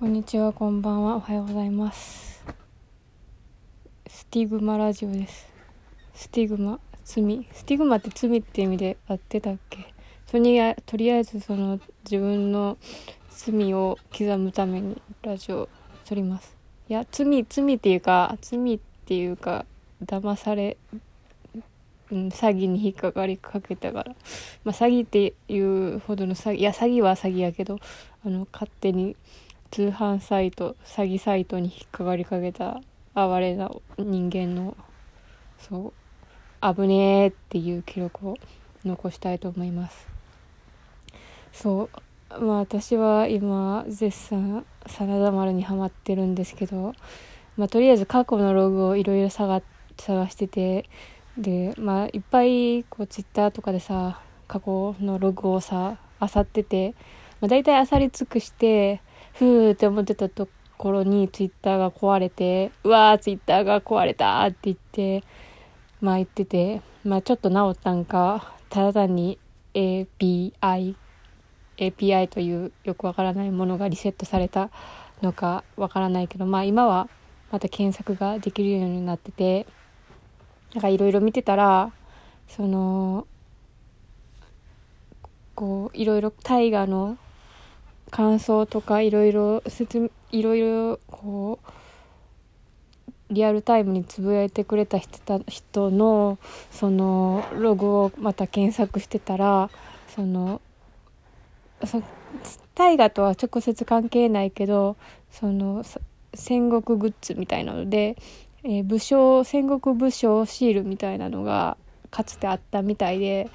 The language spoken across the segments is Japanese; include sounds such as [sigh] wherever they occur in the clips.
こんにちは、こんばんは、おはようございます。スティグマラジオです。スティグマ、罪。スティグマって罪って意味で合ってたっけ？とりあとりあえずその自分の罪を刻むためにラジオを録ります。いや、罪、罪っていうか、罪っていうか、騙され、うん、詐欺に引っかかりかけたから。まあ、詐欺っていうほどの詐欺、いや、詐欺は詐欺やけど、あの、勝手に通販サイト詐欺サイトに引っかかりかけた哀れな人間のそう危ねえっていう記録を残したいと思います。そう。まあ私は今絶賛真田丸にはまってるんですけどまあとりあえず過去のログをいろいろ探しててでまあいっぱいこうツイッターとかでさ過去のログをさ漁ってて、まあ、大体漁り尽くしてふーって思ってたところにツイッターが壊れて、うわーツイッターが壊れたって言って、まあ言ってて、まあちょっと治ったんか、ただ単に API、API というよくわからないものがリセットされたのかわからないけど、まあ今はまた検索ができるようになってて、なんかいろいろ見てたら、その、こう、いろいろ大河の感想とかいろいろいろいろこうリアルタイムにつぶやいてくれた人人のそのログをまた検索してたらそのそ大河とは直接関係ないけどその戦国グッズみたいなので、えー、武将戦国武将シールみたいなのがかつてあったみたいで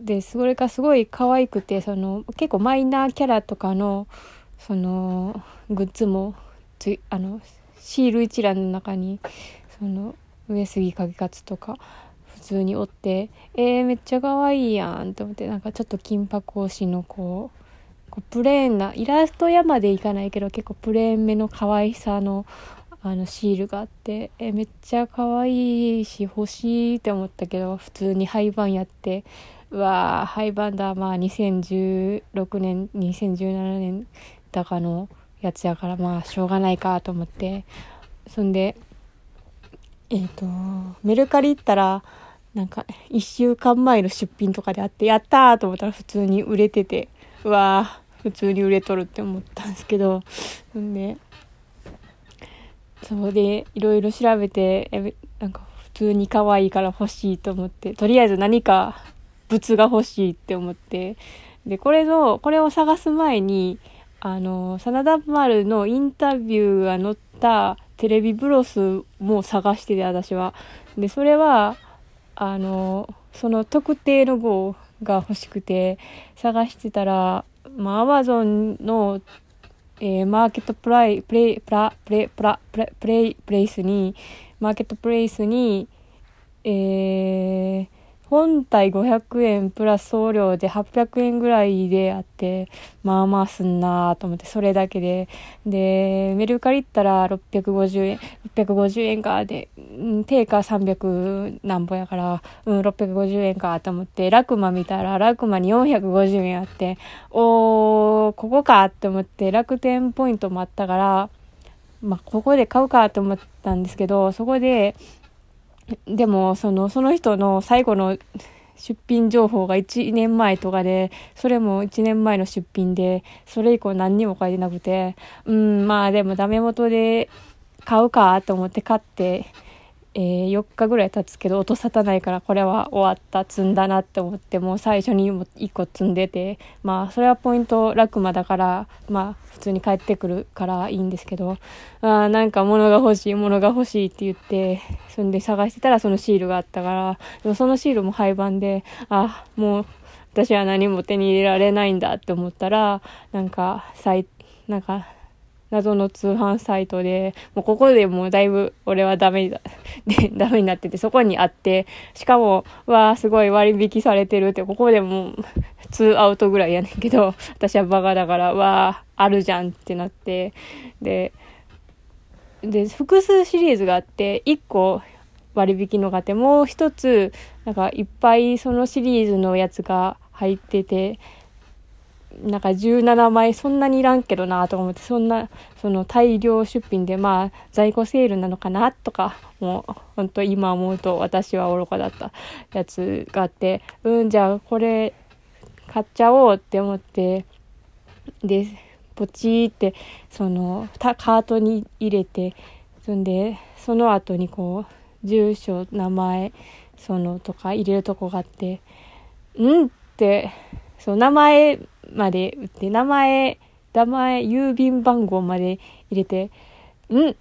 でそれがすごい可愛くてその結構マイナーキャラとかのそのグッズもつあのシール一覧の中にその上杉景勝とか普通におってえー、めっちゃ可愛いやんと思ってなんかちょっと金箔推しのこうこうプレーンなイラスト屋までいかないけど結構プレーンめの可愛さのあのシールがあってえめっちゃ可愛いし欲しいって思ったけど普通に廃盤やってうわー廃盤だまあ2016年2017年だかのやつやからまあしょうがないかと思って。そんでえっ、ー、とメルカリ行ったらなんか1週間前の出品とかであってやったーと思ったら普通に売れててうわー普通に売れとるって思ったんですけどそんでそうでいろいろ調べてえなんか普通に可愛いから欲しいと思ってとりあえず何か物が欲しいって思って。でこれのこれを探す前にあの真田丸のインタビューが載ったテレビブロスも探してて私は。でそれはあのその特定の号が欲しくて探してたらまあアマゾンのえー、マーケットプライプレイプラプレプラプレプレイプレイスにマーケットプレイスにえー、本体500円プラス送料で800円ぐらいであってまあまあすんなと思ってそれだけで。でメルカリったら650円650円かで、定価300何ぼやからうん650円かと思ってラクマ見たらラクマに450円あっておーここかって思って楽天ポイントもあったからまあここで買うかと思ったんですけどそこででもそのその人の最後の出品情報が1年前とかでそれも1年前の出品でそれ以降何にも書いてなくてうんまあでもダメ元で買うかと思って買って、えー、4日ぐらい経つけど音沙汰ないからこれは終わった積んだなって思ってもう最初にも1個積んでてまあそれはポイントラクマだからまあ普通に帰ってくるからいいんですけどあなんか物が欲しい物が欲しいって言ってそんで探してたらそのシールがあったからでもそのシールも廃盤であもう私は何も手に入れられないんだって思ったらなんかさいなんか謎の通販サイトで、もうここでもうだいぶ俺はダメだ、で、[laughs] ダメになってて、そこにあって、しかも、わあすごい割引されてるって、ここでもう、2アウトぐらいやねんけど、[laughs] 私はバカだから、わああるじゃんってなって、で、で、複数シリーズがあって、1個割引のがあって、もう一つ、なんかいっぱいそのシリーズのやつが入ってて、なんか17枚そんなにいらんけどなと思ってそんなその大量出品でまあ在庫セールなのかなとかもう本当今思うと私は愚かだったやつがあってうんじゃあこれ買っちゃおうって思ってでポチーってそのカートに入れてそんでその後にこう住所名前そのとか入れるとこがあってうんってそう名前まで打って名前名前郵便番号まで入れてん？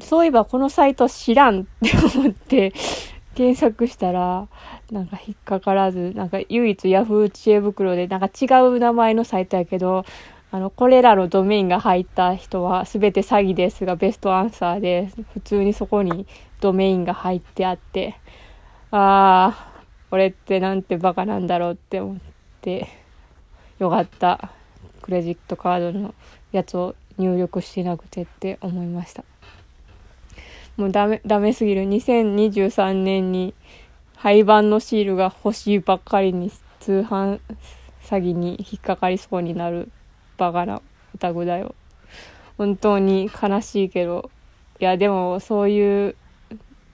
そういえばこのサイト知らんって思って [laughs] 検索したらなんか引っかからずなんか唯一ヤフー知恵袋でなんか違う名前のサイトやけどあのこれらのドメインが入った人は全て詐欺ですがベストアンサーで普通にそこにドメインが入ってあってああ俺ってなんてバカなんだろうって思って。よかった。クレジットカードのやつを入力してなくてって思いました。もうダメダメすぎる。2023年に廃盤のシールが欲しいばっかりに通販詐欺に引っかかりそうになるバカなオタクだよ本当に悲しいけど。いやでもそういう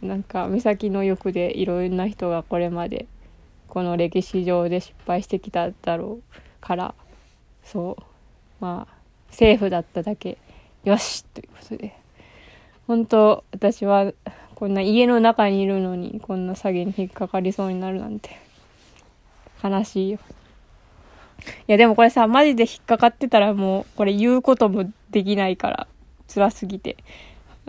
なんか目先の欲でいろんな人がこれまでこの歴史上で失敗してきただろう。からそう。まあセーフだっただけ。よしということで。本当私はこんな家の中にいるのにこんな詐欺に引っかかりそうになるなんて。悲しいよ。いやでもこれさマジで引っかかってたらもうこれ言うこともできないから辛すぎて。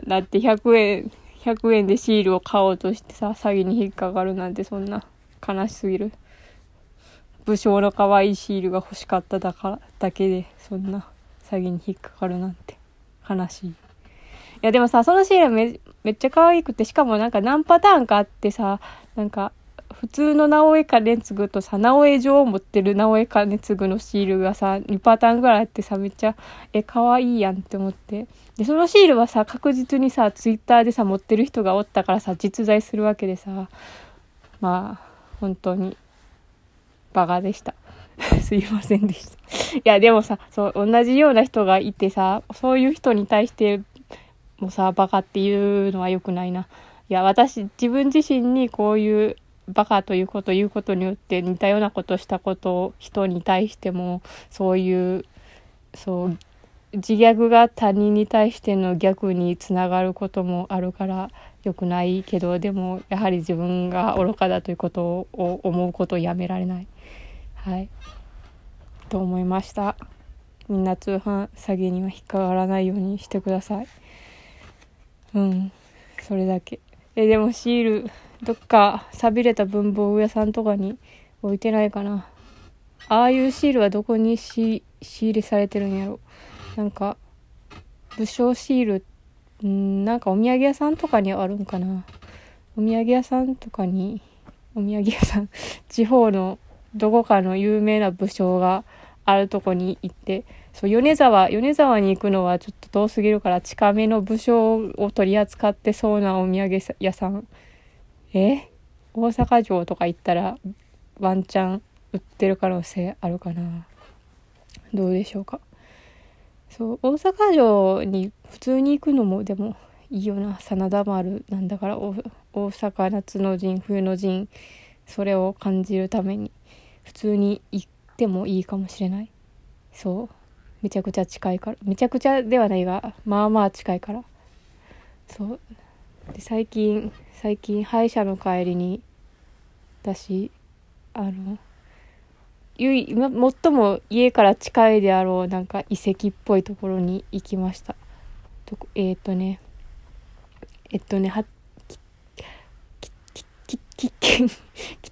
だって100円100円でシールを買おうとしてさ詐欺に引っかかるなんてそんな悲しすぎる。武将の可愛いシールが欲しかっただからだけでそんな詐欺に引っかかるなんて悲しい。いやでもさそのシールめめっちゃ可愛くてしかもなんか何パターンかあってさなんか普通の直江兼次とさ直江城を持ってる直江兼次のシールがさ2パターンぐらいあってさめっちゃえ可愛いやんって思って。でそのシールはさ確実にさツイッターでさ持ってる人がおったからさ実在するわけでさまあ本当に。バカでした。[laughs] すいませんでした。いやでもさそう同じような人がいてさそういう人に対してもさバカっていうのは良くないな。いや私自分自身にこういうバカということを言うことによって似たようなことしたことを人に対してもそういうそう自虐が他人に対しての逆につながることもあるから良くないけどでもやはり自分が愚かだということを思うことをやめられない。はい。と思いました。みんな通販詐欺には引っかからないようにしてください。うん。それだけ。えでもシールどっか寂れた文房具屋さんとかに置いてないかな。ああいうシールはどこに仕入れされてるんやろ。なんか武将シールんなんかお土産屋さんとかにあるんかな。お土産屋さんとかにお土産屋さん地方のどこかの有名な武将があるとこに行ってそう米沢米沢に行くのはちょっと遠すぎるから近めの武将を取り扱ってそうなお土産屋さん。え？大阪城とか行ったらワンチャン売ってる可能性あるかな。どうでしょうか。そう大阪城に普通に行くのもでもいいよな真田丸なんだから大阪夏の陣冬の陣それを感じるために。普通に行ってもいいかもしれない？そう。めちゃくちゃ近いから。めちゃくちゃではないがまあまあ近いから。そう。で最近最近歯医者の帰りに私あのゆい最も家から近いであろうなんか遺跡っぽいところに行きました。えっ、ー、とね。えっとねはききききき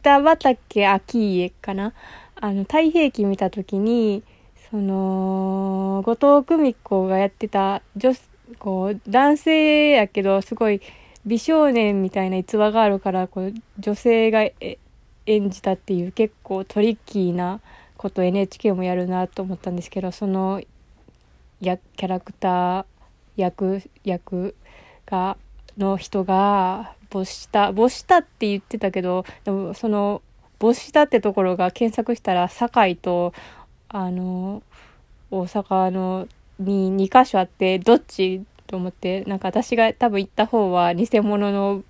北畠昭家かな？あの太平記見た時にその後藤久美子がやってた女こう男性やけどすごい美少年みたいな逸話があるからこう女性が演じたっていう結構トリッキーなこと NHK もやるなと思ったんですけどそのやキャラクター役役がの人が没した没したって言ってたけどでもその母下ってところが検索したら堺とあの大阪のに2箇所あってどっち？と思ってなんか私が多分行った方は偽物の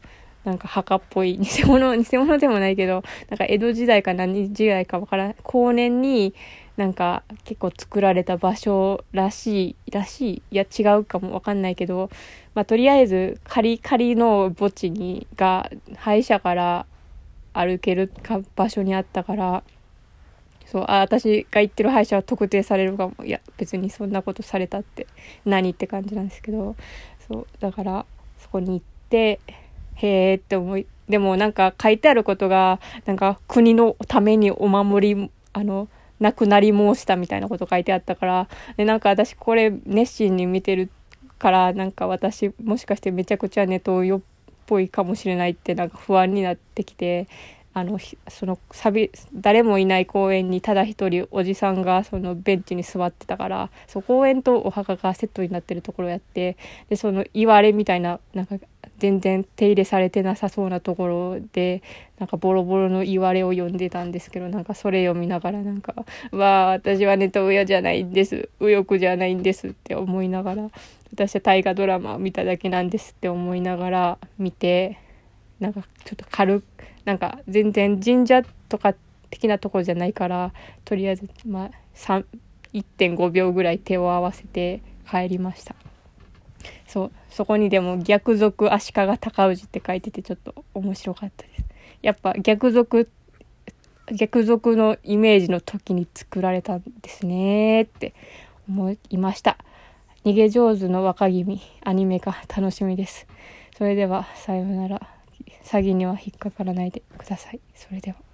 なんか墓っぽい [laughs] 偽物偽物でもないけどなんか江戸時代か何時代かわからん後年になんか結構作られた場所らしいらしいいや違うかもわかんないけど、まあ、とりあえず仮仮の墓地にが歯医者から歩けるか場所にあったからそうあ私が行ってる歯医者は特定されるかも。いや別にそんなことされたって何って感じなんですけどそうだからそこに行ってへえって思いでもなんか書いてあることがなんか国のためにお守りあの亡くなり申したみたいなこと書いてあったからでなんか私これ熱心に見てるからなんか私もしかしてめちゃくちゃネトウヨっぽいかもしれないってなんか不安になってきてあのそのサビ誰もいない公園にただ一人おじさんがそのベンチに座ってたからそう公園とお墓がセットになってるところやってでその言われみたいななんか全然手入れされてなさそうなところでなんかボロボロの言われを読んでたんですけどなんかそれ読みながらなんか「わあ私はネトウヨじゃないんです右翼じゃないんです」って思いながら私は大河ドラマを見ただけなんですって思いながら見てなんかちょっと軽くなんか全然神社とか的なところじゃないからとりあえずまあ1.5秒ぐらい手を合わせて帰りました。そうそこにでも逆賊足利尊氏って書いててちょっと面白かったです。やっぱ逆賊逆賊のイメージの時に作られたんですねって思いました。逃げ上手の若君アニメ化楽しみです。それではさようなら。詐欺には引っかからないでください。それでは。